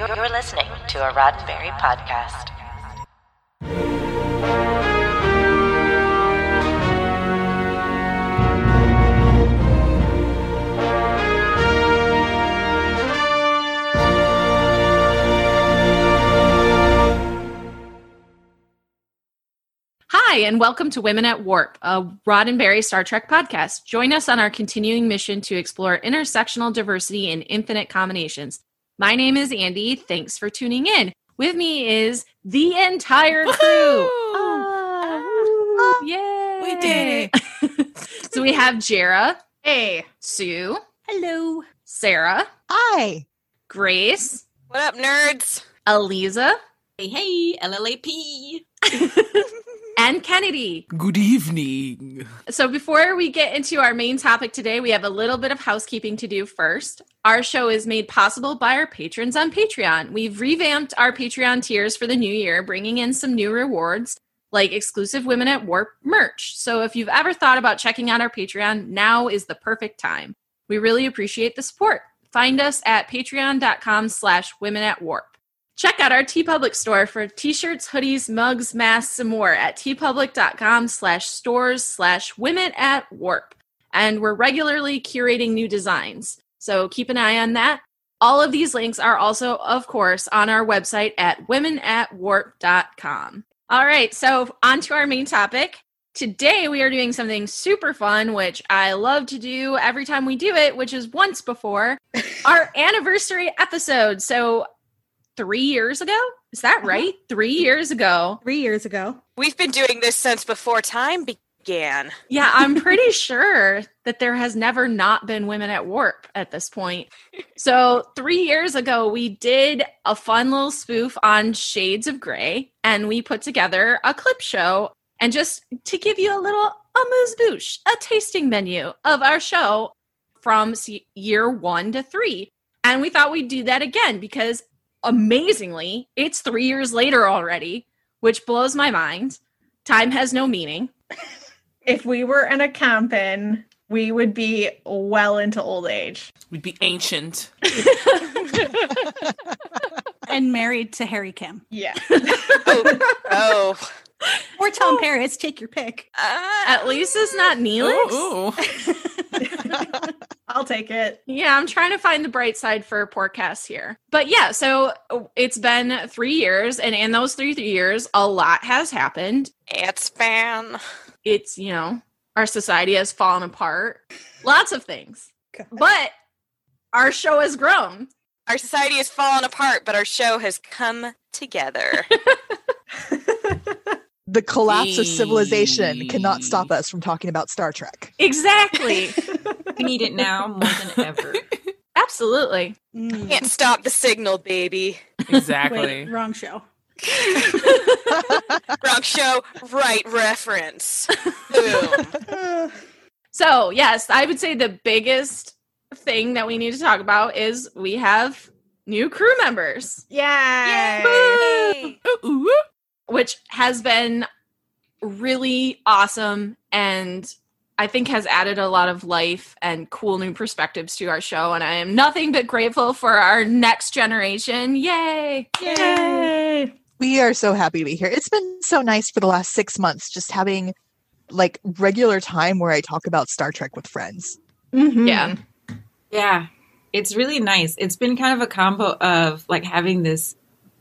You're listening to a Roddenberry podcast. Hi, and welcome to Women at Warp, a Roddenberry Star Trek podcast. Join us on our continuing mission to explore intersectional diversity in infinite combinations. My name is Andi. Thanks for tuning in. With me is the entire crew. Ah, yay! We did it. so we have Jarrah. Hey. Sue, Hello. Sarah, Hi. Grace, What up, nerds? Aliza, Hey, hey, LLAP. and Kennedy. Good evening. So, before we get into our main topic today, we have a little bit of housekeeping to do first. Our show is made possible by our patrons on Patreon. We've revamped our Patreon tiers for the new year, bringing in some new rewards like exclusive Women at Warp merch. So, if you've ever thought about checking out our Patreon, now is the perfect time. We really appreciate the support. Find us at patreon.com slash women at warp. Check out our TeePublic store for t-shirts, hoodies, mugs, masks, and more at teepublic.com slash stores slash women at warp. And we're regularly curating new designs. So keep an eye on that. All of these links are also, of course, on our website at womenatwarp.com. All right, so on to our main topic. Today we are doing something super fun, which I love to do every time we do it, which is once before our anniversary episode. So three years ago. Is that uh-huh. right? Three years ago. Three years ago. We've been doing this since before time began. Yeah, I'm pretty sure that there has never not been women at warp at this point. So, three years ago, we did a fun little spoof on Shades of Grey, and we put together a clip show. And just to give you a little amuse bouche, a tasting menu of our show from year one to three. And we thought we'd do that again because amazingly, it's three years later already, which blows my mind. Time has no meaning. If we were an accountant, we would be well into old age. We'd be ancient. and married to Harry Kim Yeah. Oh, oh. Or Tom Paris. Take your pick. Uh, At least it's not Neelix. Ooh, I'll take it. Yeah, I'm trying to find the bright side for Portcast here. But yeah, so it's been three years, and in those three years, a lot has happened. It's fan. It's, you know, our society has fallen apart, lots of things. But our show has grown. Our society has fallen apart, but our show has come together. The collapse of civilization cannot stop us from talking about Star Trek. Exactly. We need it now more than ever. Absolutely. Mm. Can't stop the signal, baby. exactly. Wait, wrong show. Wrong show, right reference. Boom. So, yes, I would say the biggest thing that we need to talk about is we have new crew members. Yay. Yay! Ooh, ooh, ooh. Which has been really awesome and I think has added a lot of life and cool new perspectives to our show. And I am nothing but grateful for our next generation. Yay! Yay. We are so happy to be here. It's been so nice for the last six months just having like regular time where I talk about Star Trek with friends. Mhm. Yeah. Yeah, it's really nice. It's been kind of a combo of like having this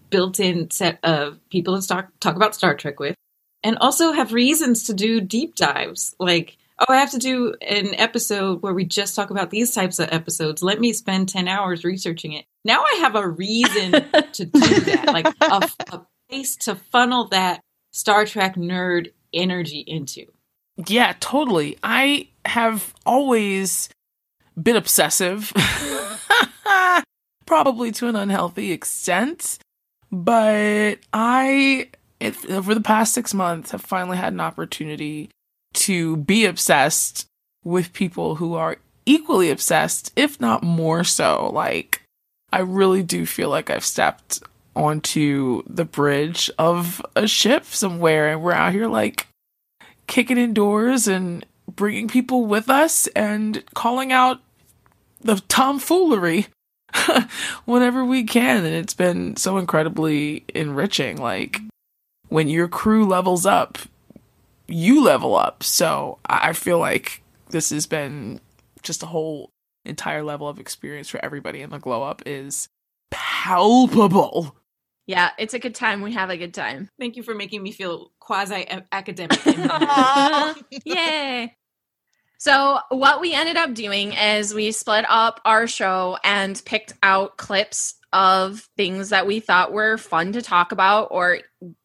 built-in set of people to talk talk about Star Trek with, and also have reasons to do deep dives. Like, oh, I have to do an episode where we just talk about these types of episodes. Let me spend ten hours researching it. Now I have a reason to do that, like a, a place to funnel that Star Trek nerd energy into. Yeah, totally. I have always been obsessive, probably to an unhealthy extent, but I, if, over the past six months, have finally had an opportunity to be obsessed with people who are equally obsessed, if not more so. Like, I really do feel like I've stepped onto the bridge of a ship somewhere, and we're out here like kicking indoors and bringing people with us and calling out the tomfoolery whenever we can. And it's been so incredibly enriching. Like when your crew levels up, you level up. So I I feel like this has been just a whole entire level of experience for everybody and the glow up is palpable. Yeah, it's a good time. We have a good time. Thank you for making me feel quasi academic. Yay. So, what we ended up doing is we split up our show and picked out clips of things that we thought were fun to talk about or,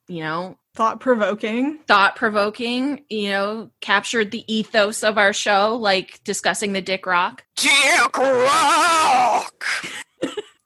you know, Thought provoking. thought provoking, you know, captured the ethos of our show, like discussing the Dick Rock. Dick Rock!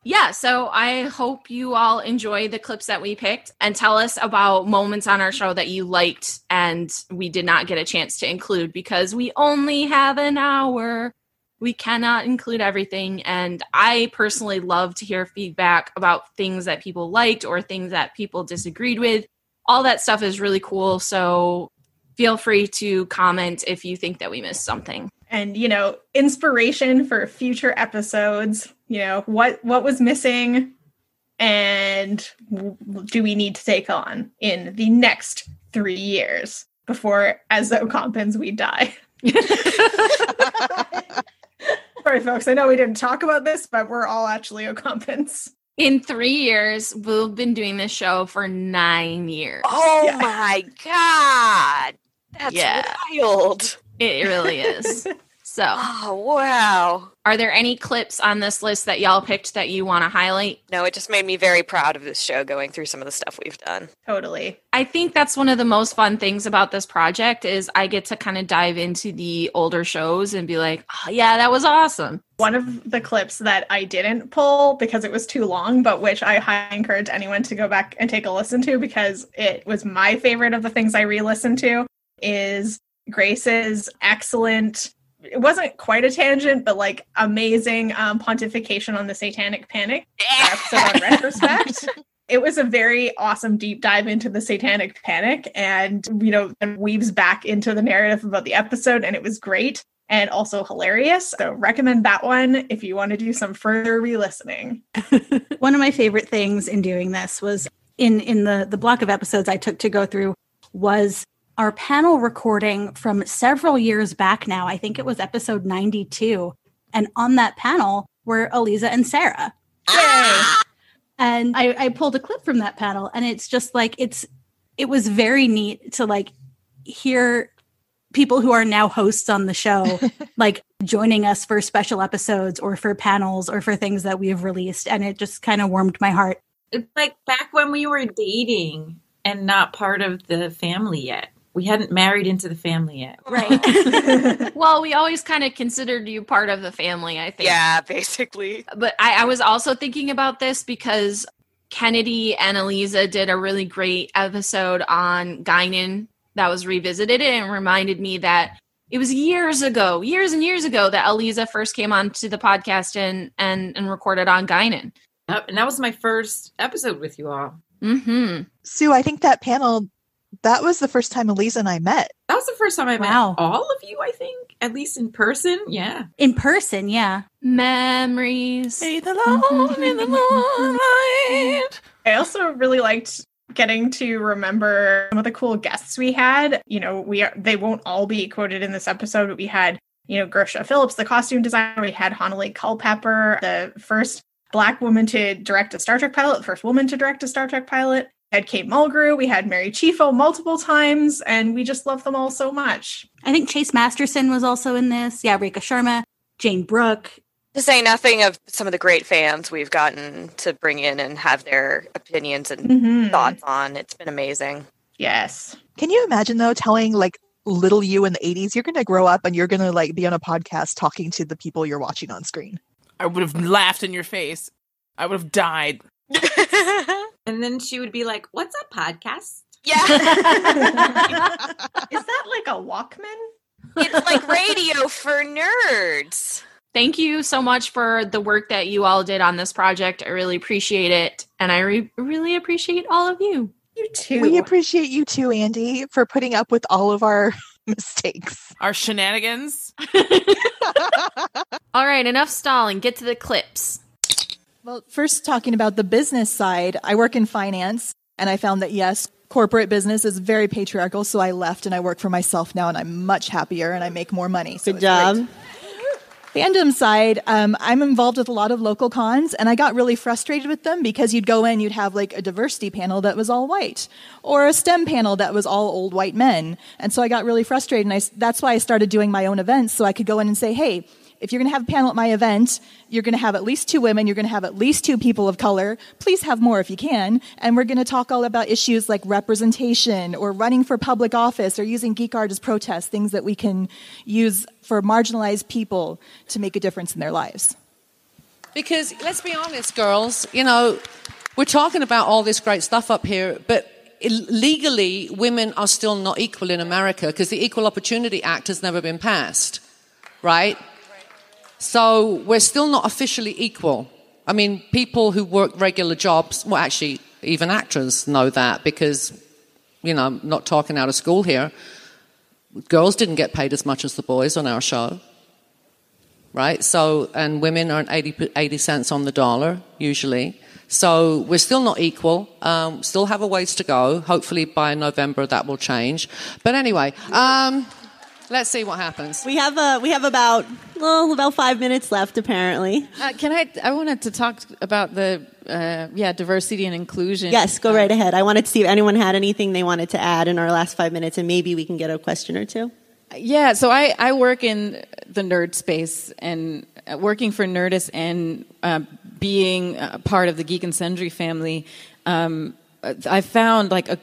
Yeah, so I hope you all enjoy the clips that we picked and tell us about moments on our show that you liked and we did not get a chance to include because we only have an hour. We cannot include everything. And I personally love to hear feedback about things that people liked or things that people disagreed with. All that stuff is really cool. So feel free to comment if you think that we missed something. And you know inspiration for future episodes you know what what was missing and do we need to take on in the next three years before as though compens we die sorry folks i know we didn't talk about this but we're all actually ocompens In three years, we've been doing this show for nine years. Oh Yeah. my god. That's Yeah. wild. It really is. So, Oh wow. are there any clips on this list that y'all picked that you want to highlight? No, it just made me very proud of this show going through some of the stuff we've done. totally I think that's one of the most fun things about this project is I get to kind of dive into the older shows and be like, oh, yeah, that was awesome. one of the clips that I didn't pull because it was too long, but which I highly encourage anyone to go back and take a listen to because it was my favorite of the things I re listened to is Grace's excellent. It wasn't quite a tangent, but like amazing um, pontification on the satanic panic episode on retrospect. It was a very awesome deep dive into the satanic panic and, you know, and weaves back into the narrative about the episode. And it was great and also hilarious. So recommend that one if you want to do some further re-listening. One of my favorite things in doing this was in in the the block of episodes I took to go through was our panel recording from several years back now. I think it was episode 92. And on that panel were Aliza and Sarah. Ah! And I, I pulled a clip from that panel and it's just like it's it was very neat to like hear people who are now hosts on the show like joining us for special episodes or for panels or for things that we have released and it just kind of warmed my heart It's like back when we were dating and not part of the family yet. We hadn't married into the family yet. right Well, we always kind of considered you part of the family, I think. Yeah, basically. but I, I was also thinking about this because Kennedy and Aliza did a really great episode on Guinan that was revisited and reminded me that it was years ago, years and years ago that Aliza first came onto the podcast and and, and recorded on Guinan. Yep, And that was my first episode with you all. Mm-hmm. Sue, I think that panel, that was the first time Aliza and I met. That was the first time I Wow. met all of you, I think, at least in person. Yeah. in person yeah Memories. Stay the Lord mm-hmm. in the moonlight. I also really liked getting to remember some of the cool guests we had. You know, we are they won't all be quoted in this episode, but we had, you know, Gersha Phillips, the costume designer, we had Hanelle Culpepper, the first black woman to direct a Star Trek pilot, first woman to direct a Star Trek pilot. We had Kate Mulgrew, we had Mary Chieffo multiple times, and we just love them all so much. i think chase masterson was also in this yeah rika sharma jane brooke To say nothing of some of the great fans we've gotten to bring in and have their opinions and Mhm. thoughts on. It's been amazing. Yes. Can you imagine though telling like little you in the 80s you're going to grow up and you're going to like be on a podcast talking to the people you're watching on screen? I would have laughed in your face. I would have died. And then she would be like, What's a podcast? yeah. Is that like a Walkman? it's like radio for nerds. Thank you so much for the work that you all did on this project. I really appreciate it. And I re- really appreciate all of you. You too. We appreciate you too, Andi, for putting up with all of our mistakes. Our shenanigans. All right, enough stalling. Get to the clips. Well, first talking about the business side, I work in finance and I found that yes, corporate business is very patriarchal, so I left and I work for myself now and I'm much happier and I make more money. So Good job. Great. Fandom side, um, I'm involved with a lot of local cons, and I got really frustrated with them because you'd go in, you'd have like a diversity panel that was all white, or a STEM panel that was all old white men, and so I got really frustrated, and I, that's why I started doing my own events so I could go in and say, hey, if you're going to have a panel at my event, you're going to have at least two women, you're going to have at least two people of color. Please have more if you can. And we're going to talk all about issues like representation or running for public office or using Geek Art as protest, things that we can use for marginalized people to make a difference in their lives. Because let's be honest, girls, you know, we're talking about all this great stuff up here, but legally, women are still not equal in America because the Equal Opportunity Act has never been passed, right? So we're still not officially equal. I mean, people who work regular jobs, well, actually, even actors know that because, you know, I'm not talking out of school here. Girls didn't get paid as much as the boys on our show, right? So, and women earn 80, 80 cents on the dollar, usually. So we're still not equal. Um, still have a ways to go. Hopefully by November that will change. But anyway, um, Let's see what happens. We have uh, we have about well about five minutes left apparently. Uh, can I? I wanted to talk about the uh, yeah diversity and inclusion. Yes, go right ahead. I wanted to see if anyone had anything they wanted to add in our last five minutes, and maybe we can get a question or two. Yeah, so I, I work in the nerd space and uh, working for Nerdist and uh, being part of the Geek and Sundry family. Um, I found like a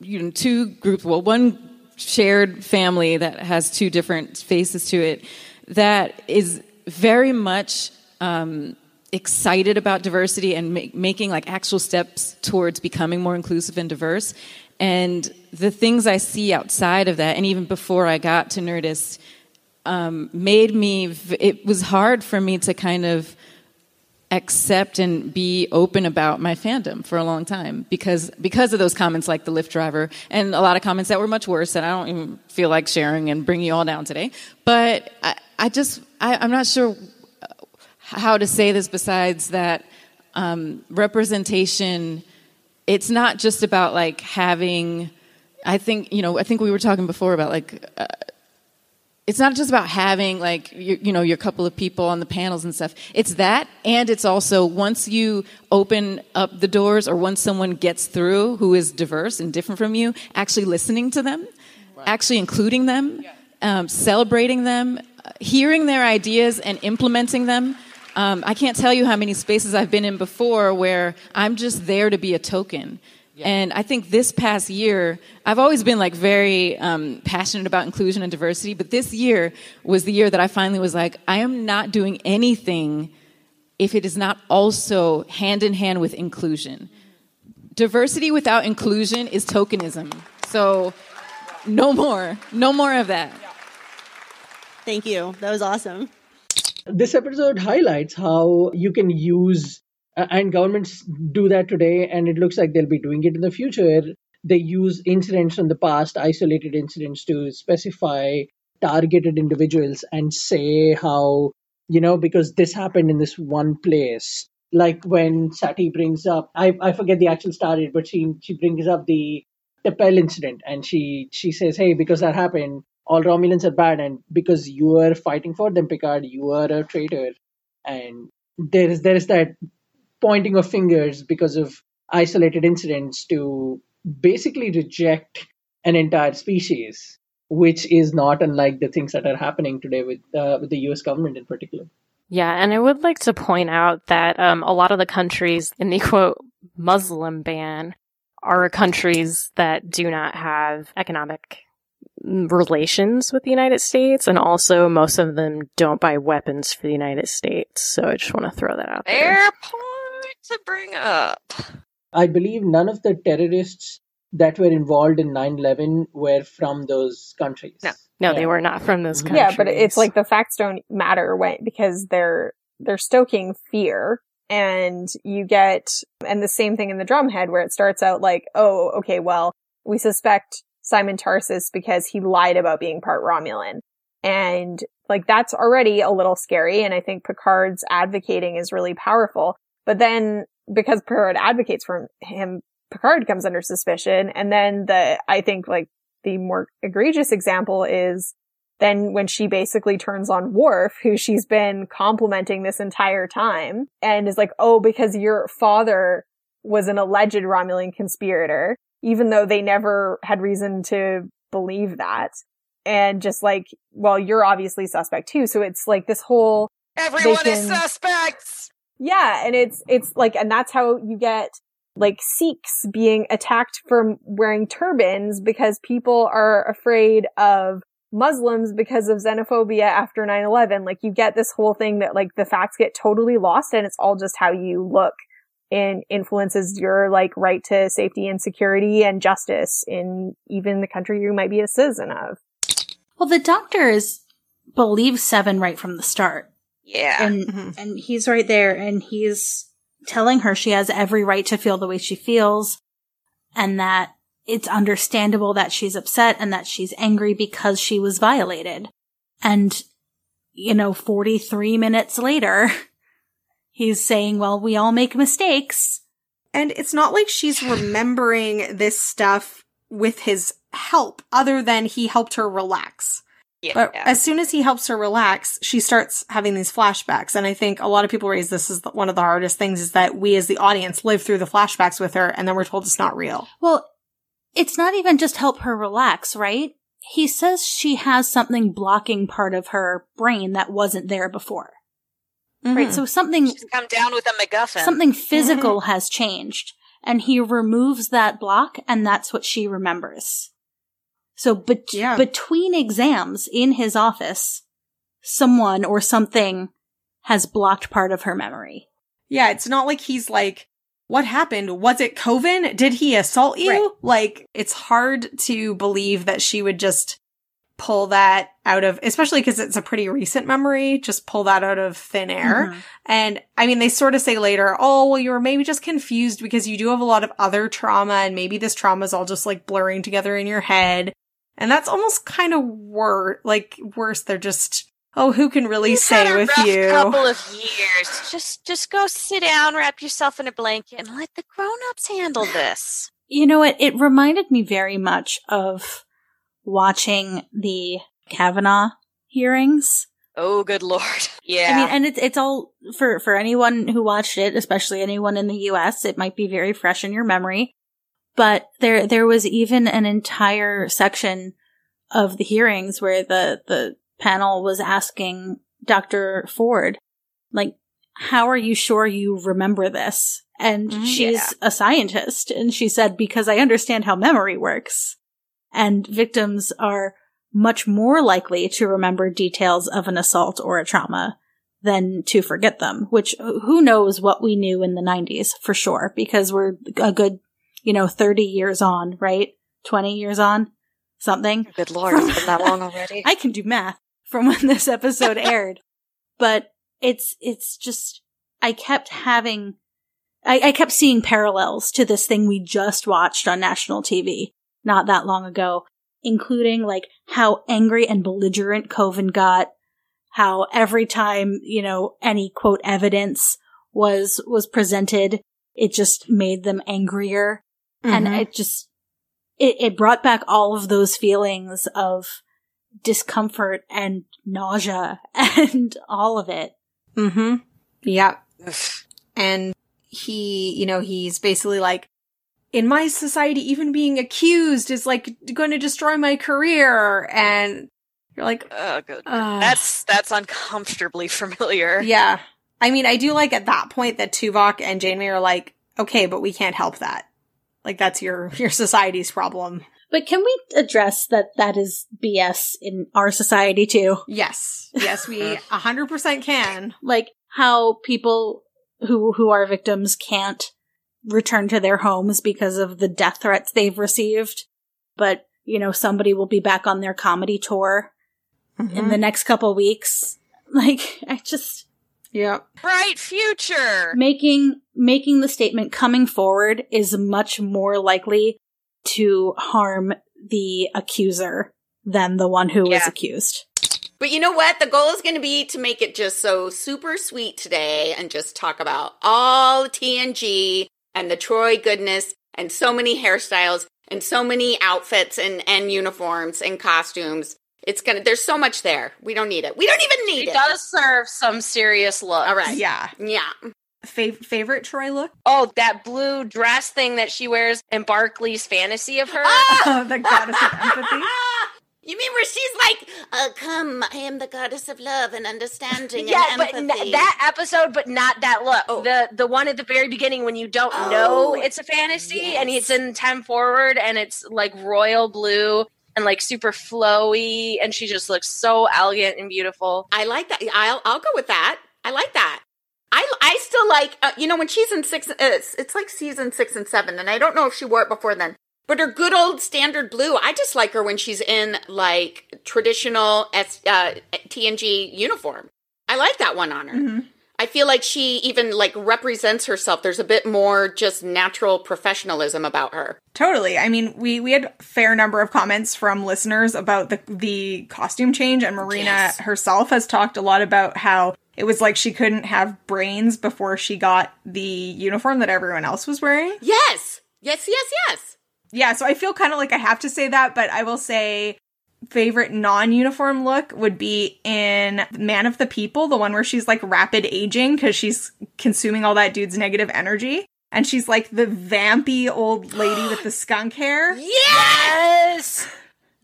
you know two groups. Well, one shared family that has two different faces to it that is very much um, excited about diversity and making like actual steps towards becoming more inclusive and diverse. And the things i see outside of that and even before i got to nerdist um, made me it was hard for me to kind of accept and be open about my fandom for a long time because because of those comments like the Lyft driver and a lot of comments that were much worse that I don't even feel like sharing and bring you all down today. But I, I just I, I'm not sure how to say this besides that um, representation. It's not just about like having. I think you know. I think we were talking before about like. Uh, it's not just about having like you, you, know your couple of people on the panels and stuff it's that and it's also once you open up the doors or once someone gets through who is diverse and different from you actually listening to them right. actually including them yeah. um, celebrating them hearing their ideas and implementing them um, i can't tell you how many spaces i've been in before where i'm just there to be a token and I think this past year, I've always been like very um, passionate about inclusion and diversity, but this year was the year that I finally was like, I am not doing anything if it is not also hand in hand with inclusion. Diversity without inclusion is tokenism. So, no more, no more of that. Thank you. That was awesome. This episode highlights how you can use and governments do that today and it looks like they'll be doing it in the future. They use incidents from the past isolated incidents to specify targeted individuals and say how you know because this happened in this one place. Like when Satie brings up i, I forget the actual story but she she brings up the T'Pel incident and she she says hey because that happened all romulans are bad and because you are fighting for them picard you are a traitor. And there is there is that pointing of fingers because of isolated incidents to basically reject an entire species, which is not unlike the things that are happening today with uh, with the U.S. government in particular. Yeah, and I would like to point out that um, a lot of the countries in the quote Muslim ban are countries that do not have economic relations with the United States, and also most of them don't buy weapons for the United States. So I just want to throw that out there. Fair point to bring up. I believe none of the terrorists that were involved in 9-11 were from those countries. No, no, yeah. they were not from those countries. Yeah, but it's like the facts don't matter when because they're they're stoking fear and you get and the same thing in the drumhead where it starts out like, oh, okay, well, we suspect Simon Tarses because he lied about being part Romulan. And like that's already a little scary. And I think Picard's advocating is really powerful. But then because Picard advocates for him, Picard comes under suspicion. And then the, I think like the more egregious example is then when she basically turns on Worf, who she's been complimenting this entire time and is like, Oh, because your father was an alleged Romulan conspirator, even though they never had reason to believe that. And just like, well, you're obviously suspect too. So it's like this whole Everyone they is can- suspects. Yeah, and it's it's like and that's how you get like Sikhs being attacked for wearing turbans because people are afraid of Muslims because of xenophobia after 9/11. Like you get this whole thing that like the facts get totally lost and it's all just how you look and influences your like right to safety and security and justice in even the country you might be a citizen of. Well, the doctors believe Seven right from the start. Yeah. And mm-hmm. and he's right there and he's telling her she has every right to feel the way she feels and that it's understandable that she's upset and that she's angry because she was violated. And you know, 43 minutes later, he's saying, "Well, we all make mistakes." And it's not like she's remembering this stuff with his help, other than he helped her relax. Yeah. But as soon as he helps her relax, she starts having these flashbacks. And I think a lot of people raise this as the, one of the hardest things is that we as the audience live through the flashbacks with her and then we're told it's not real. Well, it's not even just help her relax, right? He says she has something blocking part of her brain that wasn't there before. Right? Mm-hmm. So something She's come down with a MacGuffin. something mm-hmm. physical has changed and he removes that block and that's what she remembers. So bet- between exams in his office, someone or something has blocked part of her memory. Yeah, it's not like he's like, what happened? Was it Kovin? Did he assault you? Like, it's hard to believe that she would just pull that out of, especially because it's a pretty recent memory, just pull that out of thin air. Mhm. And I mean, they sort of say later, oh, well, you were maybe just confused because you do have a lot of other trauma and maybe this trauma is all just like blurring together in your head. And that's almost kind of worse, like worse. They're just, oh, who can really You've say had a with rough you? couple of years. Just just go sit down, wrap yourself in a blanket, and let the grown-ups handle this. You know what? It reminded me very much of watching the Kavanaugh hearings. Oh, good lord! Yeah. I mean, and it's it's all for for anyone who watched it, especially anyone in the U.S. It might be very fresh in your memory, but there there was even an entire section of the hearings where the the panel was asking Dr. Ford, like, how are you sure you remember this? And Mm, she's yeah. a scientist, and she said because I understand how memory works, and victims are much more likely to remember details of an assault or a trauma than to forget them, which who knows what we knew in the 90s for sure, because we're a good, you know, 30 years on, right? 20 years on? Something. Good lord, it's been that long already. I can do math from when this episode aired. But it's, it's just, I kept having, I, I kept seeing parallels to this thing we just watched on national TV not that long ago, including like how angry and belligerent Kovin got, how every time, you know, any quote evidence was, was presented, it just made them angrier. And Mhm. it just, it, it brought back all of those feelings of discomfort and nausea and all of it. Mm-hmm. Yeah. And he, you know, he's basically like, in my society, even being accused is like going to destroy my career. And you're like, oh, good. uh, that's that's uncomfortably familiar. yeah. I mean, I do like at that point that Tuvok and Janeway are like, okay, but we can't help that. Like that's your, your society's problem. But can we address that that is BS in our society too? Yes. Yes, we a hundred percent can. Like how people who who are victims can't return to their homes because of the death threats they've received. But, you know, somebody will be back on their comedy tour in the mm-hmm. next couple weeks. Like I just Yeah. Bright future. making making the statement coming forward is much more likely to harm the accuser than the one who is Yeah. accused. But you know what? The goal is going to be to make it just so super sweet today and just talk about all TNG and the Troi goodness and so many hairstyles and so many outfits and, and uniforms and costumes. It's gonna. There's so much there. We don't need it. We don't even need She it. does serve some serious look. All right. Yeah. Yeah. Fav- favorite Troi look? Oh, that blue dress thing that she wears in Barclay's fantasy of her. Oh, the goddess of empathy. You mean where she's like, uh, "Come, I am the goddess of love and understanding yeah, and but empathy." n- that episode, but not that look. The the one at the very beginning when you don't know Oh, it's a fantasy and it's in ten forward and it's like royal blue and like super flowy and she just looks so elegant and beautiful. I like that. I'll I'll go with that. I like that. I I still like uh, you know when she's in six. Uh, it's, it's like season six and seven, and I don't know if she wore it before then. But her good old standard blue, I just like her when she's in like traditional S, uh, TNG uniform. I like that one on her. I feel like she even like represents herself. There's a bit more just natural professionalism about her. Totally. I mean, we we had a fair number of comments from listeners about the the costume change, and Marina Yes. herself has talked a lot about how it was like she couldn't have brains before she got the uniform that everyone else was wearing. Yes, yes, yes, yes. Yeah, so I feel kind of like I have to say that, but I will say favorite non-uniform look would be in Man of the People, the one where she's like rapid aging because she's consuming all that dude's negative energy. And she's like the vampy old lady with the skunk hair. Yes.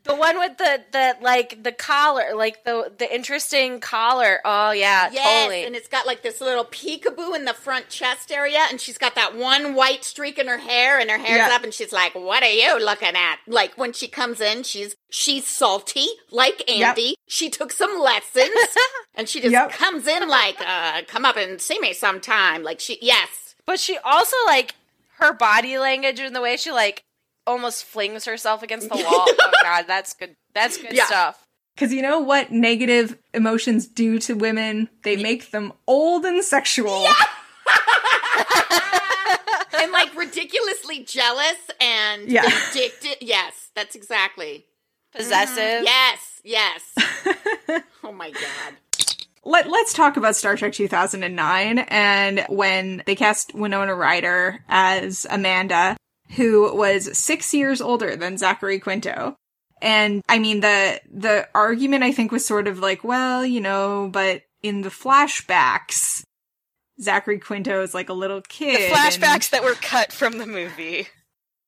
The one with the the like the collar, like the the interesting collar. Oh yeah, Yes, totally. and it's got like this little peekaboo in the front chest area, and she's got that one white streak in her hair, and her hair's Yeah. up, and she's like, "What are you looking at?" Like when she comes in, she's she's salty like Andi. She took some lessons, and she just Yep. comes in like, uh, "Come up and see me sometime." Like she, yes, But she also like her body language and the way she like almost flings herself against the wall. oh god, that's good. That's good Yeah. stuff. Because you know what negative emotions do to women? They make them old and sexual. and like ridiculously jealous and Yeah. vindictive. Yes, that's exactly Possessive. Mm-hmm. Yes, yes. oh my god. Let, let's talk about Star Trek 2009 and when they cast Winona Ryder as Amanda, who was six years older than Zachary Quinto. And I mean, the, the argument I think was sort of like, well, you know, but in the flashbacks, Zachary Quinto is like a little The kid. and- flashbacks that were cut from the movie.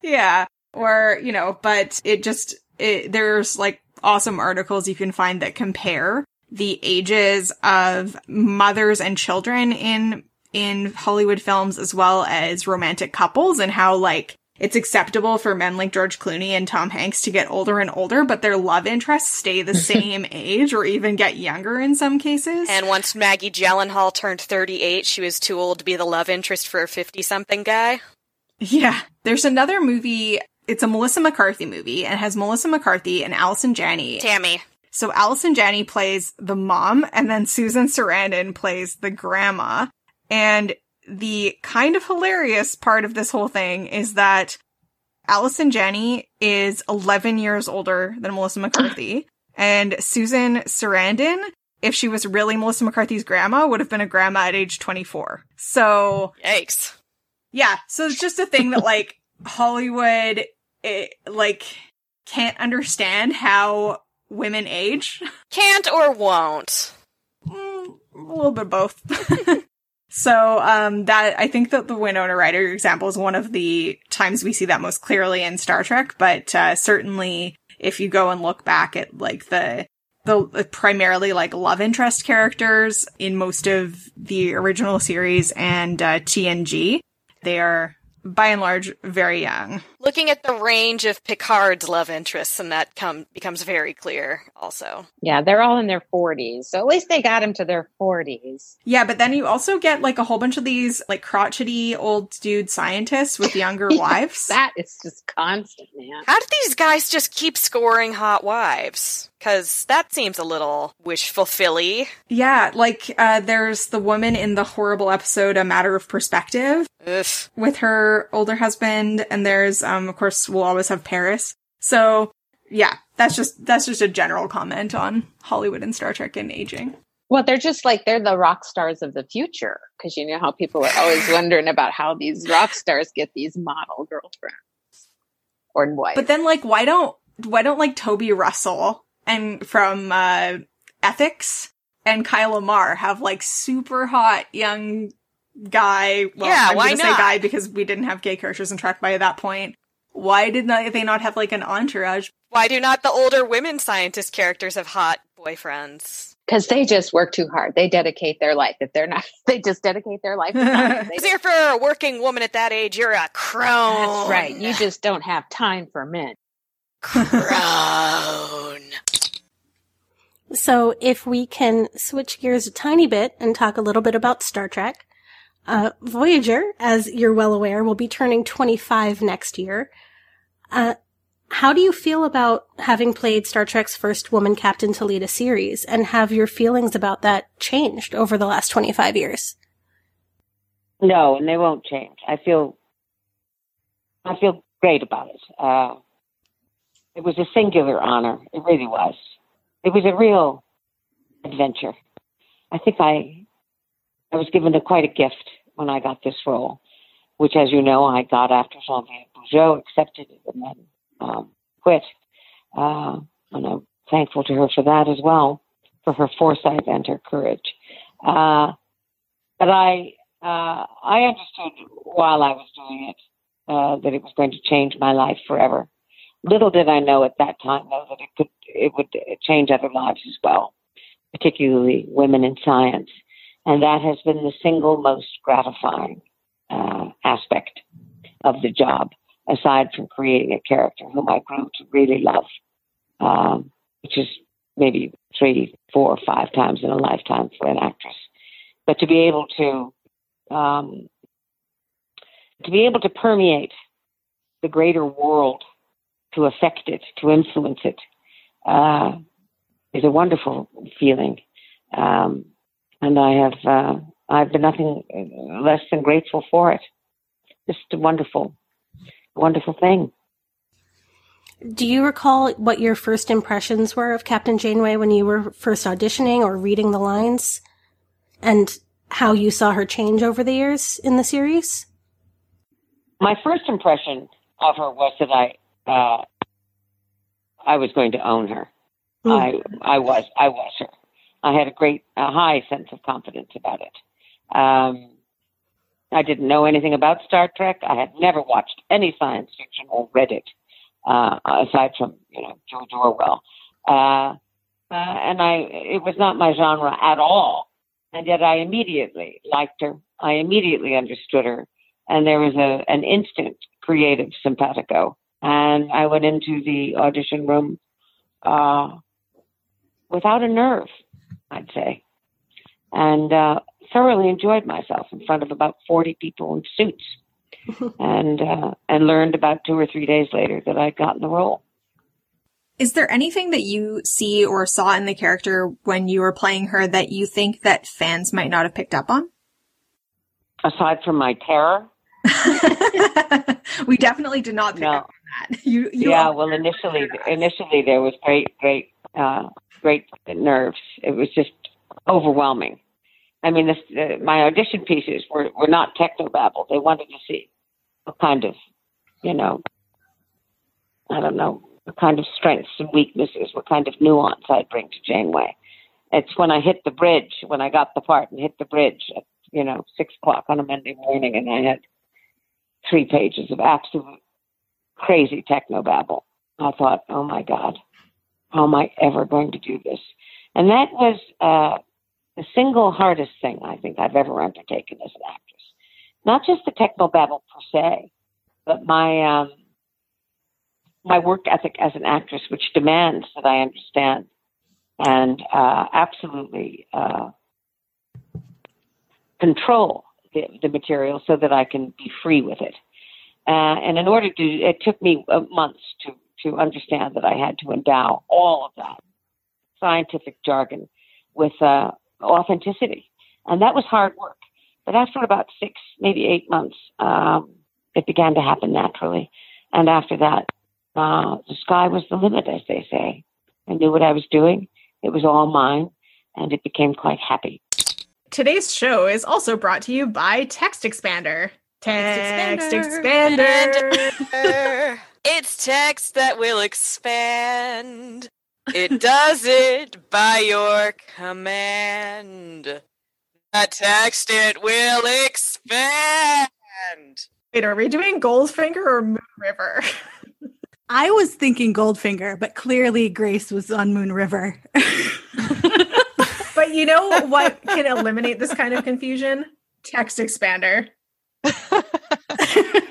yeah. Or, you know, but it just, it, there's like awesome articles you can find that compare the ages of mothers and children in, in Hollywood films as well as romantic couples and how like it's acceptable for men like George Clooney and Tom Hanks to get older and older, but their love interests stay the same age or even get younger in some cases. And once Maggie Gyllenhaal turned 38, she was too old to be the love interest for a 50 something guy. Yeah. There's another movie. It's a Melissa McCarthy movie and has Melissa McCarthy and Allison Janney. Tammy. So Allison Janney plays the mom and then Susan Sarandon plays the grandma. And the kind of hilarious part of this whole thing is that Allison Janney is 11 years older than Melissa McCarthy. and Susan Sarandon, if she was really Melissa McCarthy's grandma, would have been a grandma at age 24. So Yikes. yeah, so it's just a thing that like Hollywood it, like can't understand how women age. Can't or won't. Mm, a little bit of both. so um that I think that the Winona Ryder example is one of the times we see that most clearly in Star Trek, but uh, certainly if you go and look back at like the the primarily like love interest characters in most of the original series and uh, TNG, they are by and large very young. Looking at the range of Picard's love interests, and that come becomes very clear also. Yeah, they're all in their 40s. So at least they got him to their 40s. Yeah, but then you also get like a whole bunch of these like crotchety old dude scientists with younger wives. That is just constant, man. How do these guys just keep scoring hot wives? Because that seems a little wishful filly. Yeah, like uh there's the woman in the horrible episode A Matter of Perspective Ugh. with her older husband and there's um of course we'll always have Paris. So yeah, that's just that's just a general comment on Hollywood and Star Trek and aging. Well, they're just like they're the rock stars of the future because you know how people are always wondering about how these rock stars get these model girlfriends or wives. But then, like, why don't why don't like Toby Russell and from uh, Ethics and Kila Marr have like super hot young guy? Well, Yeah, I'm why gonna say guy because we didn't have gay characters in Trek by that point. Why did not, they not have like an entourage? Why do not the older women scientist characters have hot boyfriends? because they just work too hard. They dedicate their life. If they're not, they just dedicate their life. To science. Because if you're for a working woman at that age, you're a crone. That's right. You just don't have time for men. Crone. So, if we can switch gears a tiny bit and talk a little bit about Star Trek, uh, Voyager, as you're well aware, will be turning 25 next year. Uh, how do you feel about having played Star Trek's first woman captain to lead a series, and have your feelings about that changed over the last 25 years? No, and they won't change. I feel, I feel great about it. Uh, it was a singular honor. It really was. It was a real adventure. I think I, I was given a, quite a gift when I got this role, which, as you know, I got after Geneviève Bujold accepted it and then um, quit. Uh, and I'm thankful to her for that as well, for her foresight and her courage. Uh, but I, uh, I understood while I was doing it uh, that it was going to change my life forever. Little did I know at that time, though, that it could, it would change other lives as well, particularly women in science, and that has been the single most gratifying uh, aspect of the job, aside from creating a character whom I grew to really love, um, which is maybe three, four, or five times in a lifetime for an actress. But to be able to um, to be able to permeate the greater world, to affect it, to influence it, uh, is a wonderful feeling. Um, and I have uh, I've been nothing less than grateful for it. Just a wonderful, wonderful thing. Do you recall what your first impressions were of Captain Janeway when you were first auditioning or reading the lines? And how you saw her change over the years in the series? My first impression of her was that I uh, I was going to own her. I I was I was her. I had a great a high sense of confidence about it. Um, I didn't know anything about Star Trek. I had never watched any science fiction or read it, uh, aside from you know George Orwell. Uh, uh, and I it was not my genre at all. And yet I immediately liked her. I immediately understood her, and there was a an instant creative simpatico. And I went into the audition room uh, without a nerve, I'd say, and uh, thoroughly enjoyed myself in front of about forty people in suits, and uh, and learned about two or three days later that I'd gotten the role. Is there anything that you see or saw in the character when you were playing her that you think that fans might not have picked up on? Aside from my terror, we definitely did not pick no. up on that. You, you yeah, well, initially, initially there was great, great, uh, great nerves. It was just overwhelming. I mean, this, uh, my audition pieces were were not technobabble. They wanted to see what kind of, you know, I don't know, what kind of strengths and weaknesses, what kind of nuance I'd bring to Janeway. It's when I hit the bridge, when I got the part and hit the bridge at, you know, six o'clock on a Monday morning, and I had three pages of absolute crazy technobabble. I thought, oh my God, how am I ever going to do this? And that was uh, the single hardest thing I think I've ever undertaken as an actress. Not just the technobabble per se, but my um, my work ethic as an actress, which demands that I understand and uh, absolutely uh, control the, the material so that I can be free with it. Uh, and in order to, it took me uh, months to to understand that I had to endow all of that scientific jargon with uh, authenticity, and that was hard work. But after about six, maybe eight months, um, it began to happen naturally. And after that, uh, the sky was the limit, as they say. I knew what I was doing. It was all mine, and it became quite happy. Today's show is also brought to you by Text Expander. Text Expander. Expander. It's text that will expand. It does it by your command. The text it will expand. Wait, are we doing Goldfinger or Moon River? I was thinking Goldfinger, but clearly Grace was on Moon River. but you know what can eliminate this kind of confusion? Text Expander.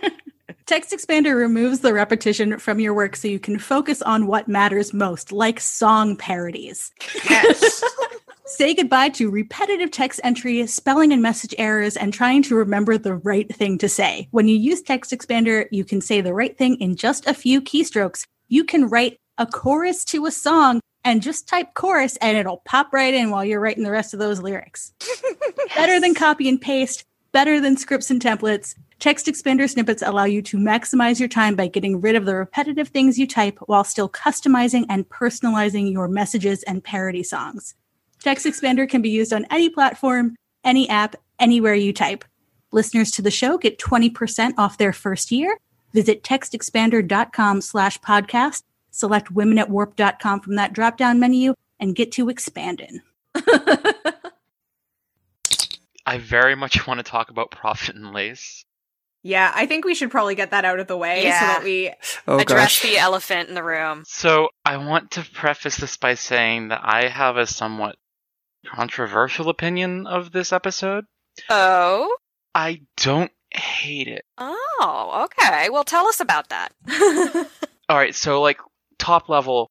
Text Expander removes the repetition from your work so you can focus on what matters most, like song parodies. Yes. Say goodbye to repetitive text entry, spelling and message errors, and trying to remember the right thing to say. When you use Text Expander, you can say the right thing in just a few keystrokes. You can write a chorus to a song and just type chorus and it'll pop right in while you're writing the rest of those lyrics. Better than copy and paste, better than scripts and templates. Text expander snippets allow you to maximize your time by getting rid of the repetitive things you type while still customizing and personalizing your messages and parody songs. Text expander can be used on any platform, any app, anywhere you type. Listeners to the show get 20% off their first year. Visit textexpander.com slash podcast, select women at warp.com from that drop down menu, and get to expanding. I very much want to talk about Profit and Lace. Yeah, I think we should probably get that out of the way so that we Oh, Address gosh. the elephant in the room. So I want to preface this by saying that I have a somewhat controversial opinion of this episode. Oh? I don't hate it. Oh, okay. Well, tell us about that. All right, so like top level,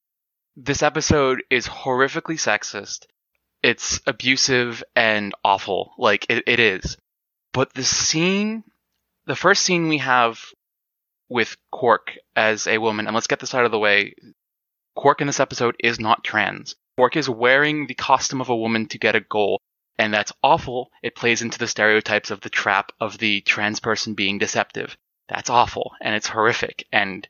this episode is horrifically sexist. It's abusive and awful. Like it, it is. But the scene, the first scene we have with Quark as a woman, and let's get this out of the way. Quark in this episode is not trans. Quark is wearing the costume of a woman to get a goal, and that's awful. It plays into the stereotypes of the trap of the trans person being deceptive. That's awful, and it's horrific, and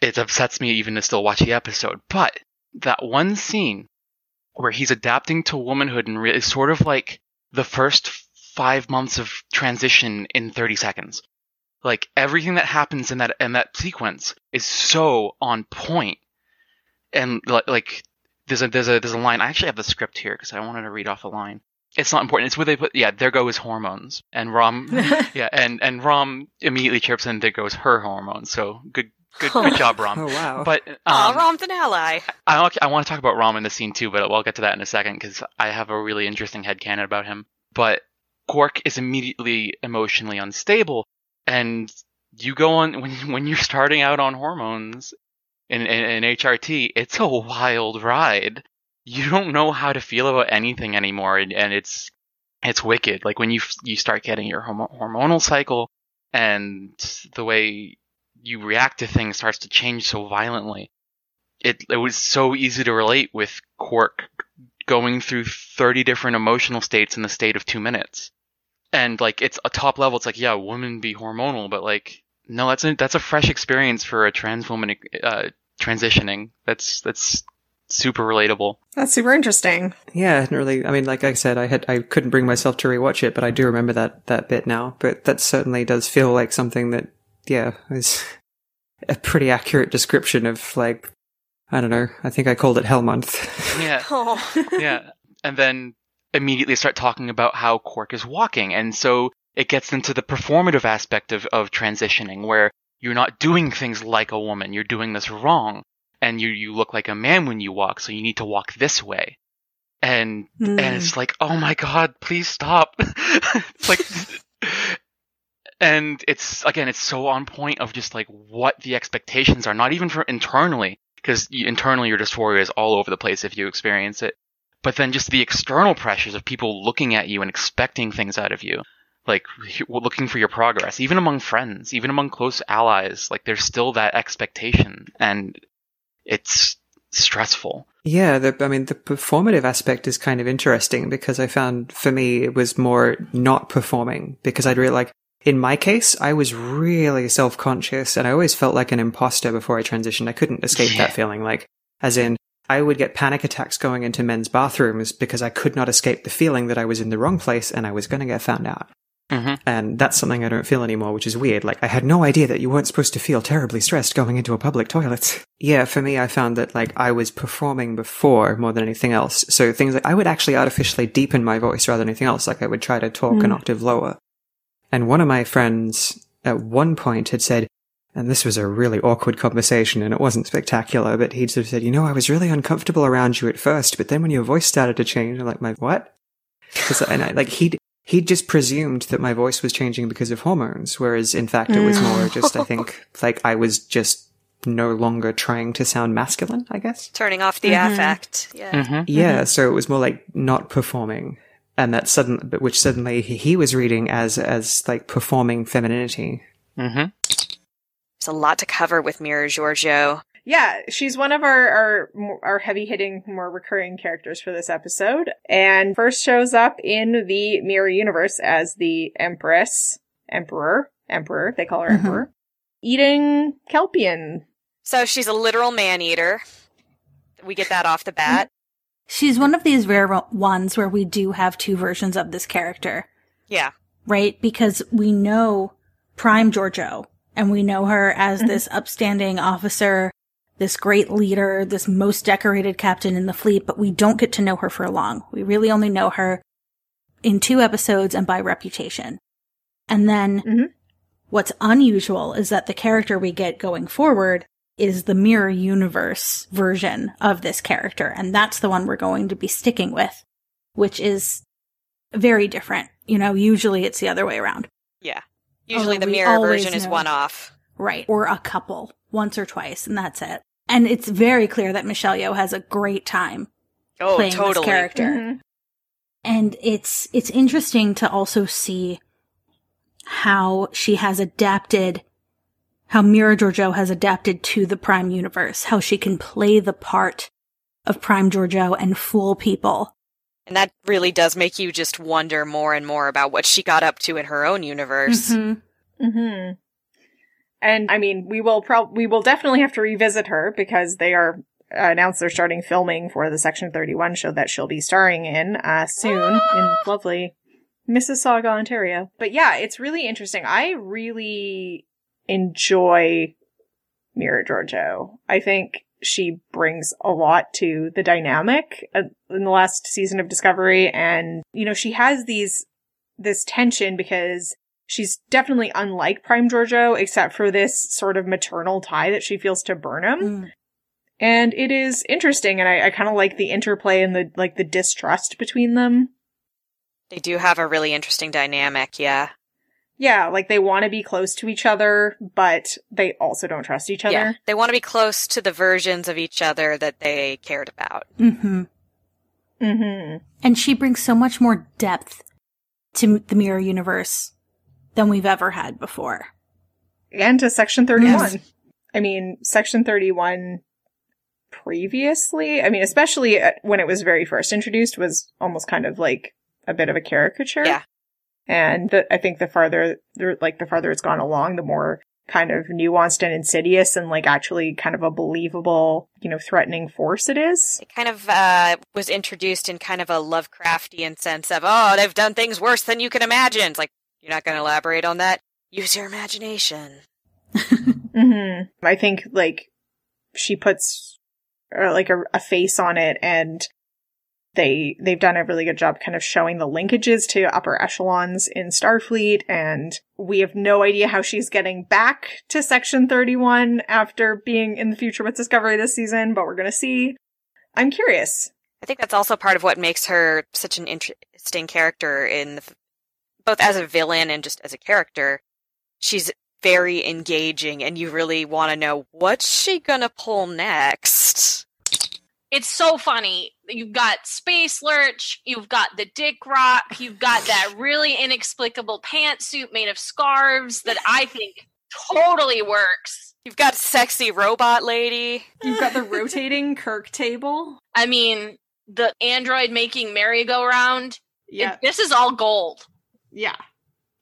it upsets me even to still watch the episode. But that one scene where he's adapting to womanhood and re- is sort of like the first five months of transition in 30 seconds. Like everything that happens in that in that sequence is so on point. and li- like there's a there's a there's a line. I actually have the script here because I wanted to read off a line. It's not important. It's where they put yeah. There go his hormones, and Rom yeah, and and Rom immediately chirps in. There goes her hormones. So good good good job, Rom. Oh, wow. But Aw, um, Rom's an ally. I, I want to talk about Rom in the scene too, but I'll get to that in a second because I have a really interesting headcanon about him. But Quark is immediately emotionally unstable, and you go on when when you're starting out on hormones in, in, in HRT, it's a wild ride. You don't know how to feel about anything anymore, and, and it's it's wicked. Like when you you start getting your hormonal cycle, and the way you react to things starts to change so violently it it was so easy to relate with Quark going through 30 different emotional states in the state of 2 minutes. And like it's a top level it's like yeah, women be hormonal, but like no, that's a that's a fresh experience for a trans woman uh transitioning. That's that's super relatable. That's super interesting. Yeah, I really. I mean, like I said, I had I couldn't bring myself to rewatch it, but I do remember that that bit now. But that certainly does feel like something that, yeah, is a pretty accurate description of like, I don't know. I think I called it Hell Month. Yeah. Oh. yeah. And then immediately start talking about how Quark is walking. And so it gets into the performative aspect of, of transitioning where you're not doing things like a woman. You're doing this wrong. And you, you look like a man when you walk, so you need to walk this way. And, Hmm. and it's like, oh my god, please stop. it's like, and it's, again, it's so on point of just like what the expectations are, not even for internally, because internally your dysphoria is all over the place if you experience it. But then just the external pressures of people looking at you and expecting things out of you. Like looking for your progress, even among friends, even among close allies, like there's still that expectation and it's stressful. Yeah, the, I mean, the performative aspect is kind of interesting because I found for me it was more not performing because I'd really like, in my case, I was really self conscious and I always felt like an imposter before I transitioned. I couldn't escape that feeling. Like, as in, I would get panic attacks going into men's bathrooms because I could not escape the feeling that I was in the wrong place and I was going to get found out. And that's something I don't feel anymore, which is weird. Like, I had no idea that you weren't supposed to feel terribly stressed going into a public toilet. yeah, for me, I found that, like, I was performing before more than anything else. So things like, I would actually artificially deepen my voice rather than anything else. Like, I would try to talk an Mm. octave lower. And one of my friends at one point had said, and this was a really awkward conversation and it wasn't spectacular, but he'd sort of said, you know, I was really uncomfortable around you at first, but then when your voice started to change, I'm like, my what? 'Cause- and I, like he'd, he'd just presumed that my voice was changing because of hormones, whereas in fact it was Mm. more just, I think, like I was just no longer trying to sound masculine, I guess. Turning off the Mhm. affect. Yeah. Yeah, so it was more like not performing. And that sudden, which suddenly he, he was reading as, as like performing femininity. Mm-hmm. There's a lot to cover with Mirror Georgiou. Yeah, she's one of our our, our heavy hitting, more recurring characters for this episode, and first shows up in the Mirror Universe as the Empress, Emperor, Emperor. They call her Mm-hmm. Emperor, eating Kelpien. So she's a literal man eater. We get that off the bat. She's one of these rare ones where we do have two versions of this character, Yeah. right? Because we know Prime Georgiou and we know her as Mm-hmm. this upstanding officer, this great leader, this most decorated captain in the fleet, but we don't get to know her for long. We really only know her in two episodes and by reputation. And then Mm-hmm. what's unusual is that the character we get going forward is the mirror universe version of this character. And that's the one we're going to be sticking with, which is very different. You know, usually it's the other way around. Yeah. Usually Although the mirror version is one off. Right. Or a couple once or twice, and that's it. And it's very clear that Michelle Yeoh has a great time Oh, playing totally. this character. Mm-hmm. And it's it's interesting to also see how she has adapted how Mirror Georgiou has adapted to the Prime universe, how she can play the part of Prime Georgiou and fool people. And that really does make you just wonder more and more about what she got up to in her own universe. Mm-hmm. And I mean, we will prob we will definitely have to revisit her because they are uh, announced they're starting filming for the Section Thirty One show that she'll be starring in uh, soon in lovely Mississauga, Ontario. But yeah, it's really interesting. I really enjoy Mirror Georgiou. I think she brings a lot to the dynamic uh, in the last season of Discovery, and you know, she has these this tension because she's definitely unlike Prime Georgiou, except for this sort of maternal tie that she feels to Burnham. And it is interesting, and I, I kind of like the interplay and the like the distrust between them. They do have a really interesting dynamic, yeah. Yeah, like they want to be close to each other, but they also don't trust each other. Yeah. They want to be close to the versions of each other that they cared about. Mm-hmm. Mm-hmm. And she brings so much more depth to the Mirror universe than we've ever had before. And to Section 31. Yes. I mean, Section 31 previously, I mean, especially uh, when it was very first introduced, was almost kind of like a bit of a caricature. Yeah. And the, I think the farther, like the farther it's gone along, the more kind of nuanced and insidious and like actually kind of a believable, you know, threatening force it is. It kind of uh, was introduced in kind of a Lovecraftian sense of, oh, they've done things worse than you can imagine. It's like, you're not going to elaborate on that? Use your imagination. hmm I think like she puts uh, like a, a face on it, and they they've done a really good job kind of showing the linkages to upper echelons in Starfleet, and we have no idea how she's getting back to Section Thirty One after being in the future with Discovery this season, but we're gonna see. I'm curious. I think that's also part of what makes her such an interesting character in the, both as a villain and just as a character. She's very engaging and you really want to know what's she gonna pull next. It's so funny. You've got Space Lurch, you've got the Dick Rock, you've got that really inexplicable pantsuit made of scarves that I think totally works. You've got sexy robot lady. You've got the rotating Kirk table. I mean, the android making merry-go-round. Yeah. It- this is all gold. Yeah.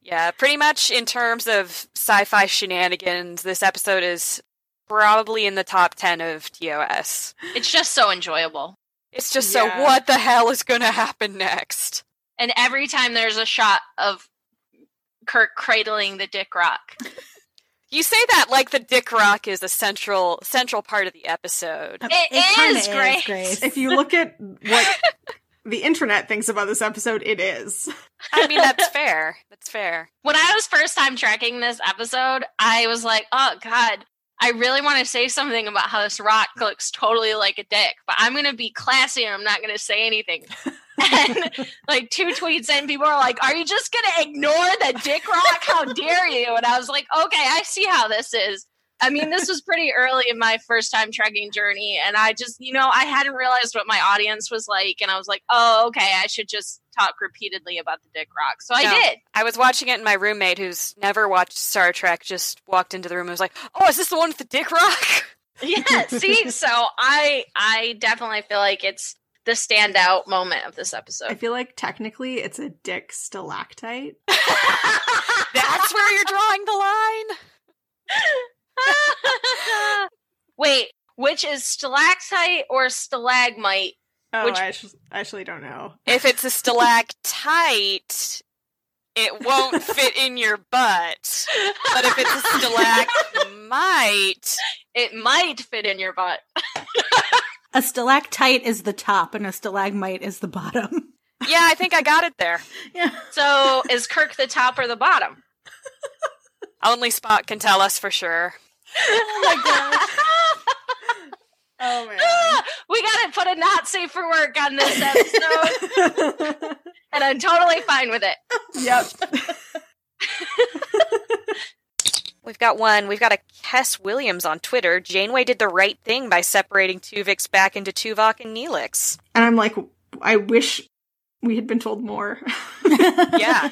Yeah, pretty much in terms of sci-fi shenanigans, this episode is probably in the top 10 of TOS. It's just so enjoyable. It's just Yeah. so what the hell is going to happen next? And every time there's a shot of Kirk cradling the Dick Rock. You say that like the Dick Rock is a central central part of the episode. It, kinda is, Grace. If you look at what the internet thinks about this episode, it is. I mean, that's fair. That's fair. When I was first time trekking this episode, I was like, oh God, I really want to say something about how this rock looks totally like a dick, but I'm going to be classy and I'm not going to say anything. and like two tweets in, people are like, are you just going to ignore the dick rock? How dare you? And I was like, okay, I see how this is. I mean, this was pretty early in my first time trekking journey. And I just, you know, I hadn't realized what my audience was like. And I was like, oh, okay, I should just talk repeatedly about the dick rock. So I No. did. I was watching it, and my roommate, who's never watched Star Trek, just walked into the room and was like, "Oh, is this the one with the Dick Rock?" yeah see so i i definitely feel like it's the standout moment of this episode I feel like technically it's a dick stalactite. That's where you're drawing the line. wait which is stalactite or stalagmite Oh, Which- I actually, actually don't know. If it's a stalactite, it won't fit in your butt. But if it's a stalagmite, it might fit in your butt A stalactite is the top and a stalagmite is the bottom. yeah, I think I got it there. Yeah. so is kirk the top or the bottom Only Spock can tell us for sure. Oh my gosh. oh man. we gotta put a not safe for work on this episode and i'm totally fine with it Yep. We've got one. We've got a Kess Williams on Twitter. Janeway did the right thing by separating Tuvix back into Tuvok and Neelix. And I'm like, I wish we had been told more. Yeah.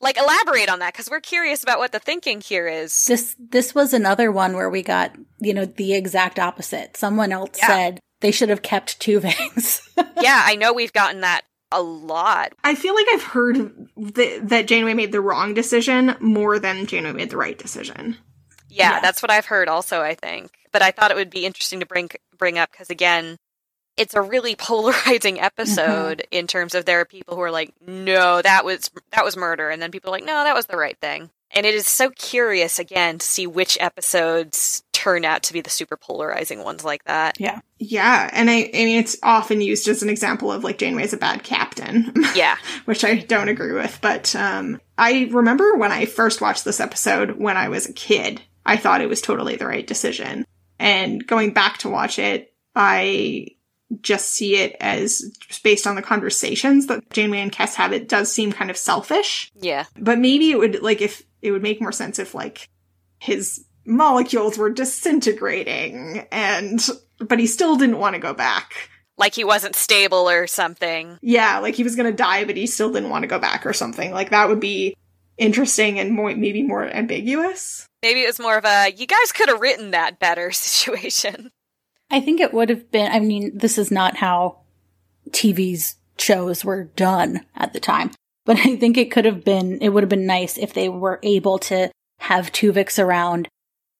Like, elaborate on that because we're curious about what the thinking here is. This this was another one where we got, you know, the exact opposite. Someone else Yeah. said they should have kept two veins. yeah, I know we've gotten that a lot. I feel like I've heard th- that Janeway made the wrong decision more than Janeway made the right decision. Yeah, that's what I've heard also, I think. But I thought it would be interesting to bring bring up because again, it's a really polarizing episode in terms of there are people who are like, "No, that was that was murder." And then people are like, "No, that was the right thing." And it is so curious again to see which episodes turn out to be the super polarizing ones like that. Yeah. Yeah, and I, I mean, it's often used as an example of like Janeway's a bad captain. Yeah. which I don't agree with. But um, I remember when I first watched this episode when I was a kid, I thought it was totally the right decision. And going back to watch it, I just see it as based on the conversations that Janeway and Kes have. It does seem kind of selfish, Yeah. but maybe it would like if it would make more sense if like his molecules were disintegrating and but he still didn't want to go back. Like he wasn't stable or something. Yeah, like he was gonna die, but he still didn't want to go back or something. Like that would be interesting and more maybe more ambiguous. Maybe it was more of a you guys could have written that better situation. I think it would have been, I mean, this is not how TV's shows were done at the time, but I think it could have been, it would have been nice if they were able to have Tuvix around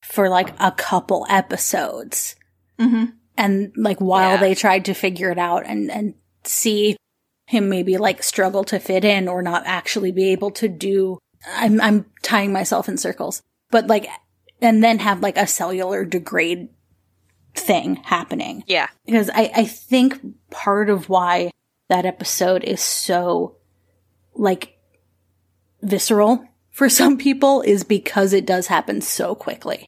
for like a couple episodes. Mm-hmm. And like while Yeah. they tried to figure it out and, and see him maybe like struggle to fit in or not actually be able to do, I'm, I'm tying myself in circles, but like, and then have like a cellular degrade thing happening Yeah. because I, I think part of why that episode is so like visceral for some people is because it does happen so quickly.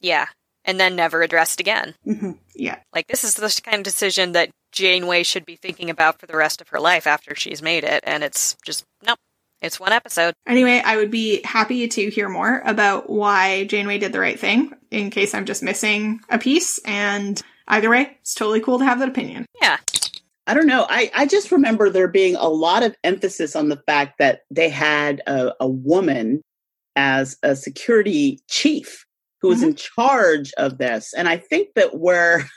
Yeah. And then never addressed again. Mm-hmm. Yeah. Like this is the kind of decision that Janeway should be thinking about for the rest of her life after she's made it, and it's just nope. It's one episode. Anyway, I would be happy to hear more about why Janeway did the right thing in case I'm just missing a piece. And either way, it's totally cool to have that opinion. Yeah. I don't know. I, I just remember there being a lot of emphasis on the fact that they had a, a woman as a security chief who was in mm-hmm. charge of this. And I think that where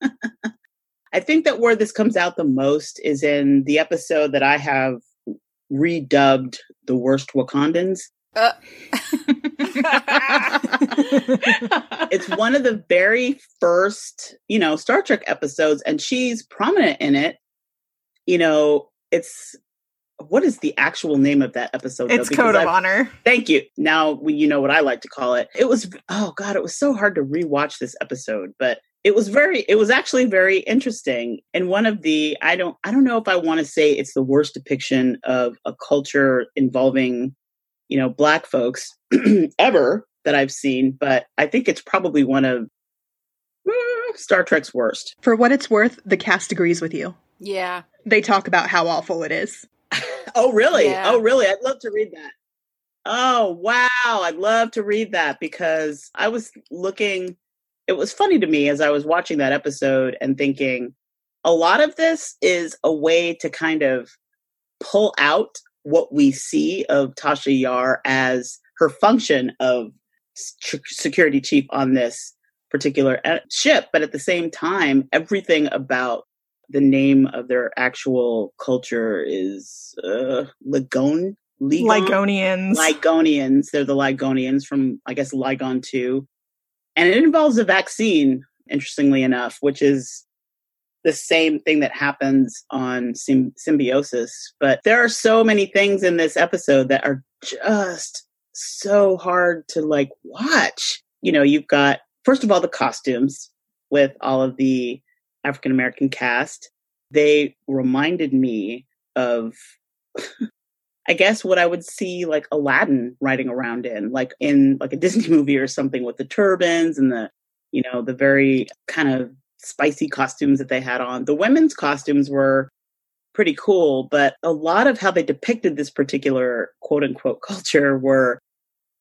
I think that where this comes out the most is in the episode that I have redubbed the worst Wakandans. Uh. it's one of the very first, you know, Star Trek episodes, and she's prominent in it. You know, it's what is the actual name of that episode? It's Code of I've- Honor. Thank you. Now we- you know what I like to call it. It was oh god, it was so hard to rewatch this episode, but it was very it was actually very interesting. And one of the I don't I don't know if I want to say it's the worst depiction of a culture involving, you know, black folks ever that I've seen, but I think it's probably one of mm, Star Trek's worst. For what it's worth, the cast agrees with you. Yeah. They talk about how awful it is. Oh, really? Yeah. Oh, really? I'd love to read that. Oh, wow. I'd love to read that because I was looking. It was funny to me as I was watching that episode and thinking a lot of this is a way to kind of pull out what we see of Tasha Yar as her function of security chief on this particular uh, ship. But at the same time, everything about the name of their actual culture is uh, Ligon. Ligon? Ligonians. Ligonians. They're the Ligonians from, I guess, Ligon 2. And it involves a vaccine, interestingly enough, which is the same thing that happens on sym- symbiosis. But there are so many things in this episode that are just so hard to like watch. You know, you've got, first of all, the costumes with all of the African American cast. They reminded me of I guess what I would see like Aladdin riding around in, like in like a Disney movie or something with the turbans and the, you know, the very kind of spicy costumes that they had on. The women's costumes were pretty cool, but a lot of how they depicted this particular quote unquote culture were,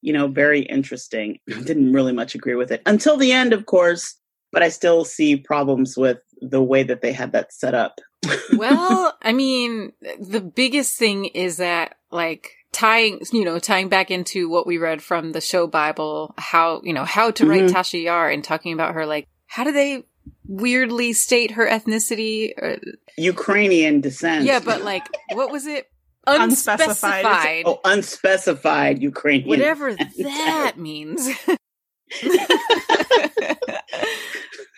you know, very interesting. I didn't really much agree with it until the end, of course, but I still see problems with the way that they had that set up. well, I mean, the biggest thing is that like tying, you know, tying back into what we read from the show Bible, how, you know, how to write Mhm. Tasha Yar and talking about her, like, how do they weirdly state her ethnicity? Uh, Ukrainian descent. yeah, but like, what was it? Unspecified. Unspecified. Oh, unspecified Ukrainian. Whatever that means.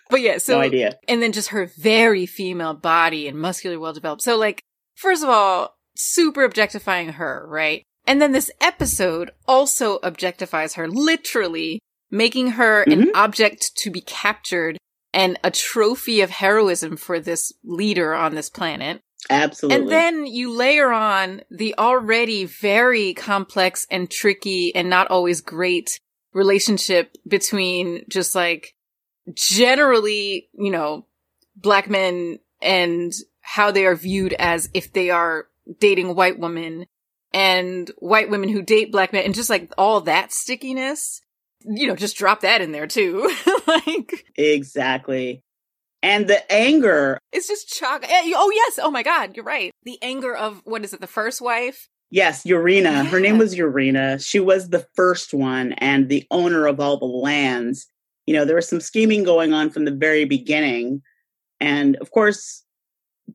but yeah, so No idea. and then just her very female body and muscular, well developed. So like, first of all, super objectifying her, right? And then this episode also objectifies her, literally making her an object to be captured and a trophy of heroism for this leader on this planet. Absolutely. And then you layer on the already very complex and tricky and not always great relationship between just like generally, you know, black men and how they are viewed as if they are dating white women and white women who date black men and just like all that stickiness. You know, just drop that in there too. like exactly. And the anger. it's just chalk. eh, Oh yes. Oh my God. You're right. The anger of what is it? The first wife. Yes, Yareena. Her name was Yareena. She was the first one and the owner of all the lands. You know, there was some scheming going on from the very beginning. And of course,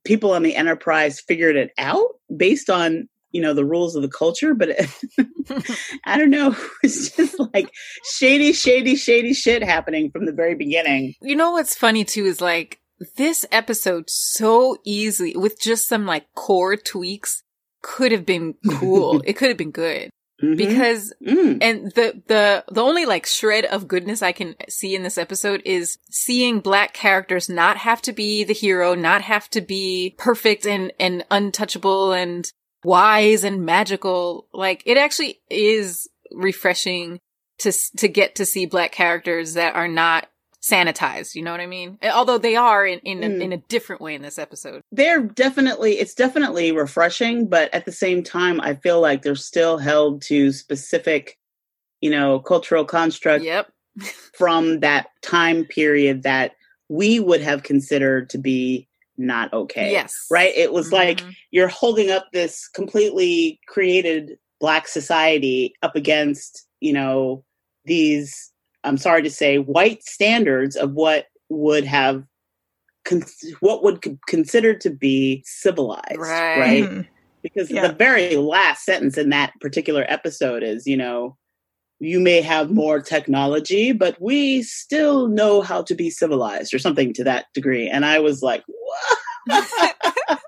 people on the Enterprise figured it out based on, you know, the rules of the culture. But it, I don't know. It's just like shady, shady, shady shit happening from the very beginning. You know what's funny too is like this episode so easily with just some like core tweaks could have been cool. it could have been good. Mhm. Because Mm. and the the the only like shred of goodness I can see in this episode is seeing black characters not have to be the hero, not have to be perfect and and untouchable and wise and magical. Like it actually is refreshing to to get to see black characters that are not sanitized. You know what I mean? Although they are in in a, Mm. in a different way in this episode. they're definitely it's definitely refreshing but at the same time i feel like they're still held to specific you know cultural construct yep. from that time period that we would have considered to be not okay Yes. right it was like you're holding up this completely created black society up against you know these i'm sorry to say white standards of what would have con- what would c- consider to be civilized Right. right, Mhm. because Yeah. the very last sentence in that particular episode is, you know, you may have more technology, but we still know how to be civilized, or something to that degree. And I was like, "What?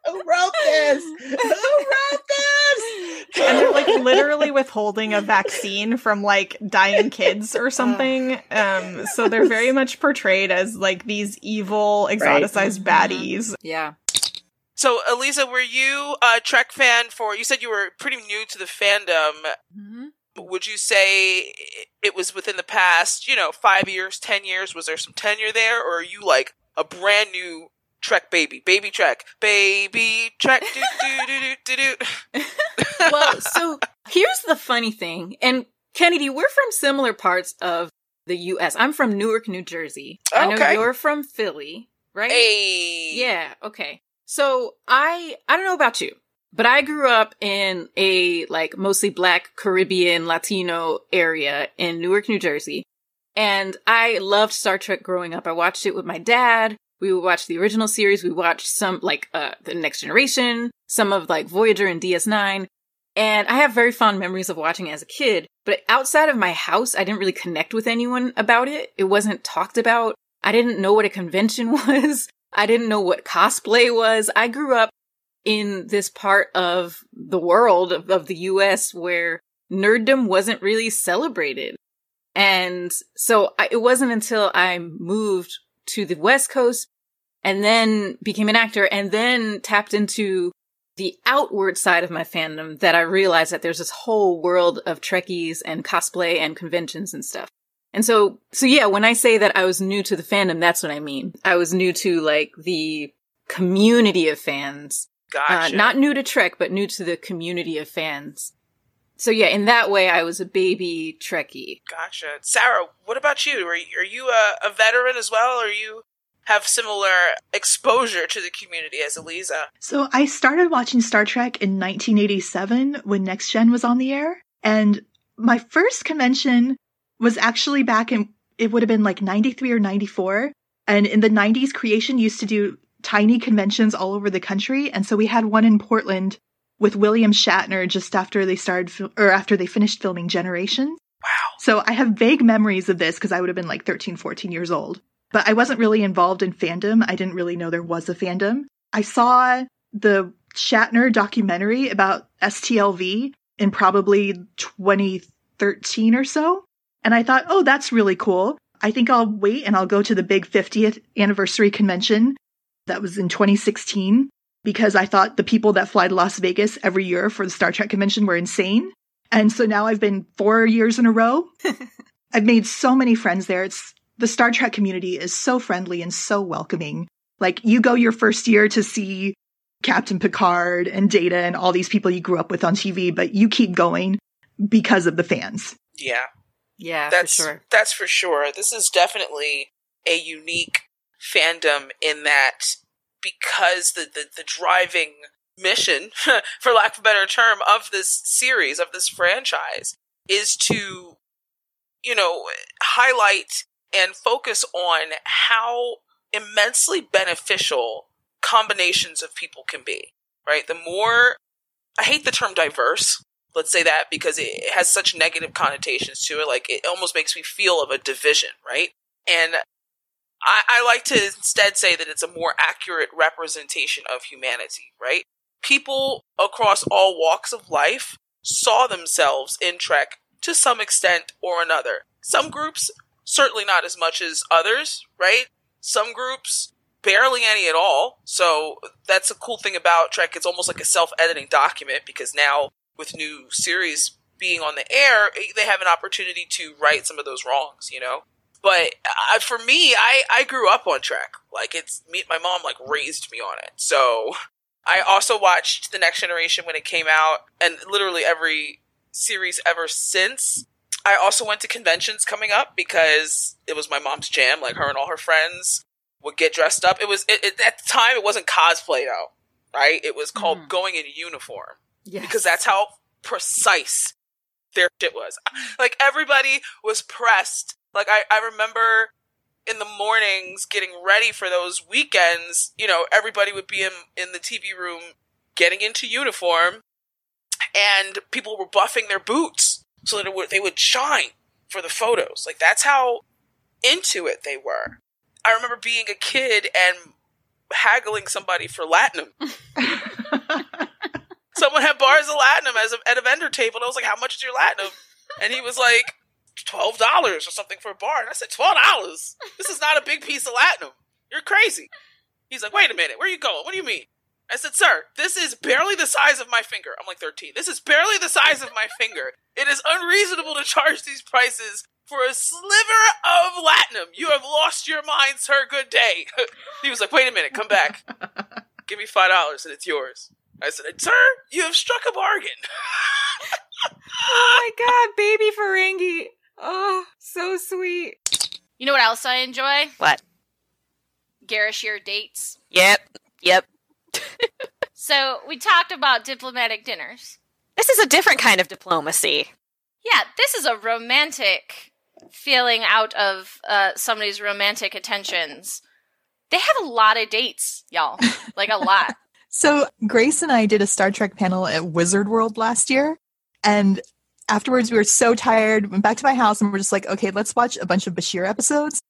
Who wrote this? Who wrote this?" and they're like literally withholding a vaccine from like dying kids or something. Um, so they're very much portrayed as like these evil, exoticized baddies. Yeah. So, Elissa, were you a Trek fan for? You said you were pretty new to the fandom. Mm-hmm. Would you say it was within the past, you know, five years, ten years? Was there some tenure there, or are you like a brand new Trek baby, baby Trek, baby Trek? Do, do, do, do, do, do. well, so here's the funny thing. And Kennedy, we're from similar parts of the US. I'm from Newark, New Jersey. I know you're from Philly, right? Hey. Yeah, okay. So I I don't know about you, but I grew up in a like mostly black Caribbean Latino area in Newark, New Jersey. And I loved Star Trek growing up. I watched it with my dad. We would watch the original series. We watched some like uh the Next Generation, some of like Voyager and DS9. And I have very fond memories of watching it as a kid, but outside of my house, I didn't really connect with anyone about it. It wasn't talked about. I didn't know what a convention was. I didn't know what cosplay was. I grew up in this part of the world of, of the US where nerddom wasn't really celebrated. And so I, it wasn't until I moved to the West Coast and then became an actor and then tapped into the outward side of my fandom that I realized that there's this whole world of Trekkies and cosplay and conventions and stuff. And so, so yeah, when I say that I was new to the fandom, that's what I mean. I was new to like the community of fans. Gotcha. Uh, not new to Trek, but new to the community of fans. So yeah, in that way, I was a baby Trekkie. Gotcha. Sarah, what about you? Are, are you a, a veteran as well, or you have similar exposure to the community as Elissa? So I started watching Star Trek in 1987 when Next Gen was on the air. And my first convention was actually back in, it would have been like 93 or 94. And in the 90s, Creation used to do tiny conventions all over the country. And so we had one in Portland with William Shatner just after they started, or after they finished filming Generations. Wow. So I have vague memories of this because I would have been like 13, 14 years old. But I wasn't really involved in fandom. I didn't really know there was a fandom. I saw the Shatner documentary about STLV in probably 2013 or so. And I thought, oh, that's really cool. I think I'll wait and I'll go to the big 50th anniversary convention that was in 2016 because I thought the people that fly to Las Vegas every year for the Star Trek convention were insane. And so now I've been four years in a row. I've made so many friends there. It's the Star Trek community is so friendly and so welcoming. Like you go your first year to see Captain Picard and Data and all these people you grew up with on TV, but you keep going because of the fans. Yeah. Yeah, that's for sure. That's for sure. This is definitely a unique fandom in that because the, the, the driving mission, for lack of a better term, of this series, of this franchise, is to, you know, highlight and focus on how immensely beneficial combinations of people can be, right? The more, I hate the term diverse, let's say that because it has such negative connotations to it. Like it almost makes me feel of a division, right? And I, I like to instead say that it's a more accurate representation of humanity, right? People across all walks of life saw themselves in Trek to some extent or another. Some groups, certainly not as much as others, right? Some groups, barely any at all. So that's a cool thing about Trek. It's almost like a self editing document because now with new series being on the air, eh, they have an opportunity to right some of those wrongs, you know? But uh, for me, I, I grew up on Trek. Like it's me, my mom like raised me on it. So I also watched The Next Generation when it came out and literally every series ever since. I also went to conventions coming up because it was my mom's jam. Like her and all her friends would get dressed up. It was it, it, at the time it wasn't cosplay though, right? It was called going in uniform Yes. because that's how precise their shit was. Like everybody was pressed. Like I, I remember in the mornings getting ready for those weekends, you know, everybody would be in, in the TV room getting into uniform and people were buffing their boots so that it would, they would shine for the photos. Like that's how into it they were. I remember being a kid and haggling somebody for latinum. Someone had bars of latinum as a, at a vendor table, and I was like, "How much is your latinum?" And he was like, 12 dollars or something for a bar." And I said, 12 dollars? This is not a big piece of latinum. You're crazy." He's like, "Wait a minute, where are you going? What do you mean?" I said, "Sir, this is barely the size of my finger." I'm like 13. This is barely the size of my finger. It is unreasonable to charge these prices for a sliver of latinum. You have lost your mind, sir. Good day. he was like, "Wait a minute, come back. Give me five dollars and it's yours." I said, "Sir, you have struck a bargain." oh my god, baby Ferengi. Oh, so sweet. You know what else I enjoy? What? Garashir dates. Yep. Yep. So we talked about diplomatic dinners. This is a different kind of diplomacy. Yeah, this is a romantic feeling out of uh, somebody's romantic attentions. They have a lot of dates, y'all. Like a lot. So Grace and I did a Star Trek panel at Wizard World last year, and afterwards we were so tired. Went back to my house and we're just like, okay, let's watch a bunch of Bashir episodes.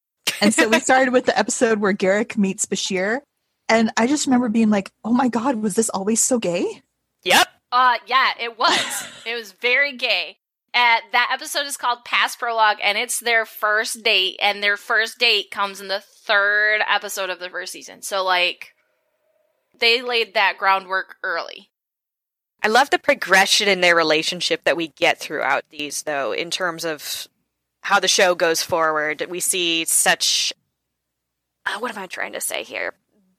And so we started with the episode where Garak meets Bashir, and I just remember being like, oh my god, was this always so gay? Yep. Uh, yeah, it was. it was very gay. Uh, that episode is called Past Prologue, and it's their first date, and their first date comes in the third episode of the first season. So, like, they laid that groundwork early. I love the progression in their relationship that we get throughout these, though, in terms of how the show goes forward. We see such. Uh, what am I trying to say here?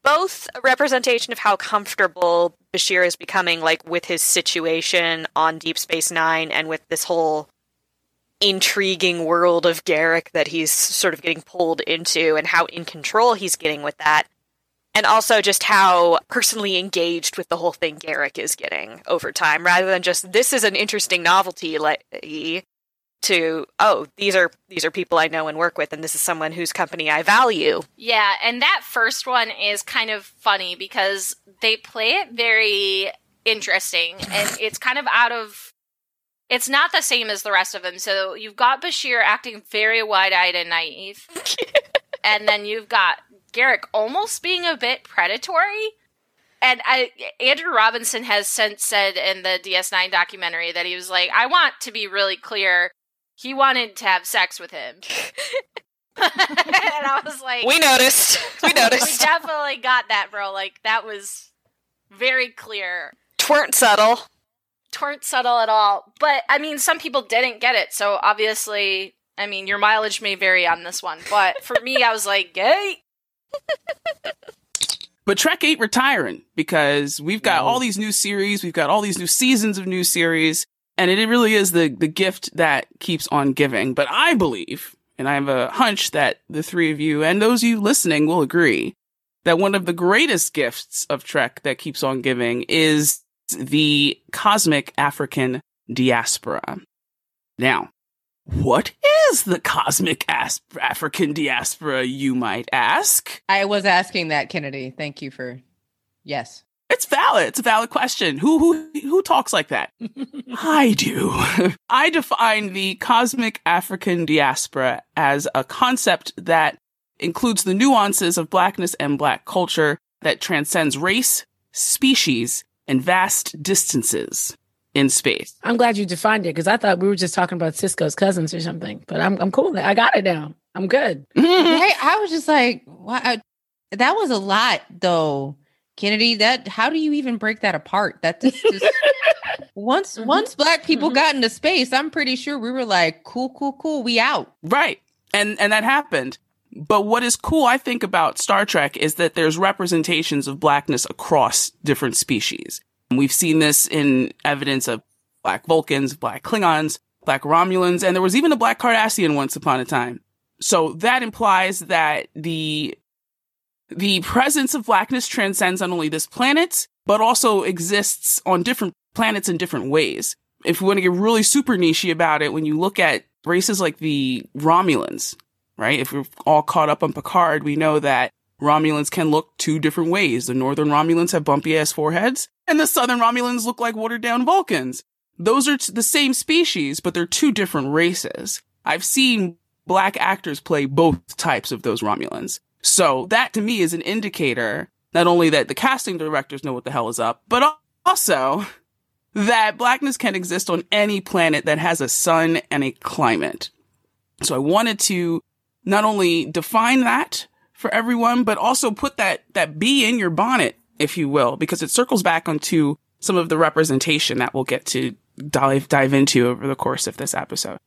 Both a representation of how comfortable Bashir is becoming, like with his situation on Deep Space Nine and with this whole intriguing world of Garak that he's sort of getting pulled into, and how in control he's getting with that and also just how personally engaged with the whole thing Garak is getting over time, rather than just this is an interesting novelty like to oh these are these are people I know and work with, and this is someone whose company I value. Yeah, and that first one is kind of funny because they play it very interesting, and it's kind of out of. It's not the same as the rest of them. So you've got Bashir acting very wide-eyed and naive, and then you've got Garak almost being a bit predatory. And I, Andrew Robinson has since said in the DS9 documentary that he was like, I want to be really clear. He wanted to have sex with him. and I was like, We noticed. We noticed. we definitely got that, bro. Like, that was very clear. Tweren't subtle. Tweren't subtle at all. But, I mean, some people didn't get it. So, obviously, I mean, your mileage may vary on this one. But for me, I was like, gay. But Trek ain't retiring because we've got all these new series, we've got all these new seasons of new series, and it really is the the gift that keeps on giving. But I believe, and I have a hunch that the three of you and those of you listening will agree that one of the greatest gifts of Trek that keeps on giving is the cosmic African diaspora. Now, what is the cosmic as- African diaspora, you might ask? I was asking that, Kennedy. Thank you for. Yes. It's valid. It's a valid question. Who who who talks like that? I do. I define the cosmic African diaspora as a concept that includes the nuances of blackness and black culture that transcends race, species, and vast distances in space. I'm glad you defined it because I thought we were just talking about Sisko's cousins or something. But I'm I'm cool. I got it now. I'm good. Hey, I was just like, wow, uh, that was a lot, though, Kennedy. That how do you even break that apart? That just, just- once mm-hmm. once black people mm-hmm. got into space, I'm pretty sure we were like, cool, cool, cool, we out. Right. And and that happened. But what is cool, I think, about Star Trek is that there's representations of blackness across different species. We've seen this in evidence of black Vulcans, black Klingons, black Romulans, and there was even a black Cardassian once upon a time. So that implies that the the presence of blackness transcends not only this planet, but also exists on different planets in different ways. If we want to get really super niche about it, when you look at races like the Romulans, right? If we're all caught up on Picard, we know that Romulans can look two different ways. The northern Romulans have bumpy ass foreheads, and the southern Romulans look like watered down Vulcans. Those are the same species, but they're two different races. I've seen black actors play both types of those Romulans. So that to me is an indicator not only that the casting directors know what the hell is up, but also that blackness can exist on any planet that has a sun and a climate. So I wanted to not only define that for everyone, but also put that, that bee in your bonnet, if you will, because it circles back onto some of the representation that we'll get to dive, dive into over the course of this episode.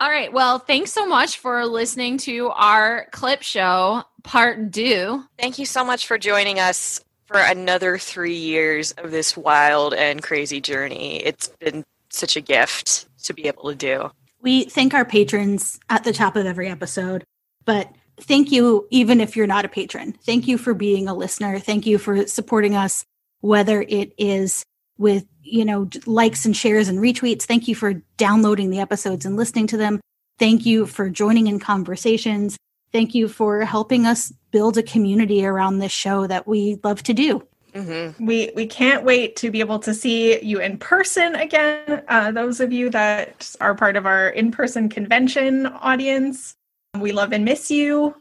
All right. Well, thanks so much for listening to our clip show part two. Thank you so much for joining us for another three years of this wild and crazy journey. It's been such a gift to be able to do. We thank our patrons at the top of every episode, but thank you even if you're not a patron. Thank you for being a listener. Thank you for supporting us, whether it is with, you know, likes and shares and retweets. Thank you for downloading the episodes and listening to them. Thank you for joining in conversations. Thank you for helping us build a community around this show that we love to do. Mm-hmm. We we can't wait to be able to see you in person again. Uh, those of you that are part of our in person convention audience, we love and miss you.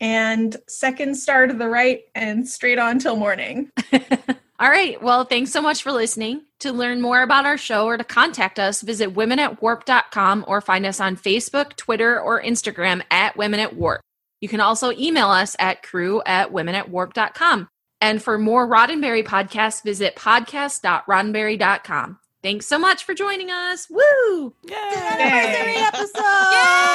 And second star to the right and straight on till morning. All right. Well, thanks so much for listening. To learn more about our show or to contact us, visit womenatwarp.com or find us on Facebook, Twitter, or Instagram at Women at Warp. You can also email us at crew at womenatwarp.com. And for more Roddenberry podcasts, visit podcast.roddenberry.com. Thanks so much for joining us. Woo! Yay! Anniversary episode!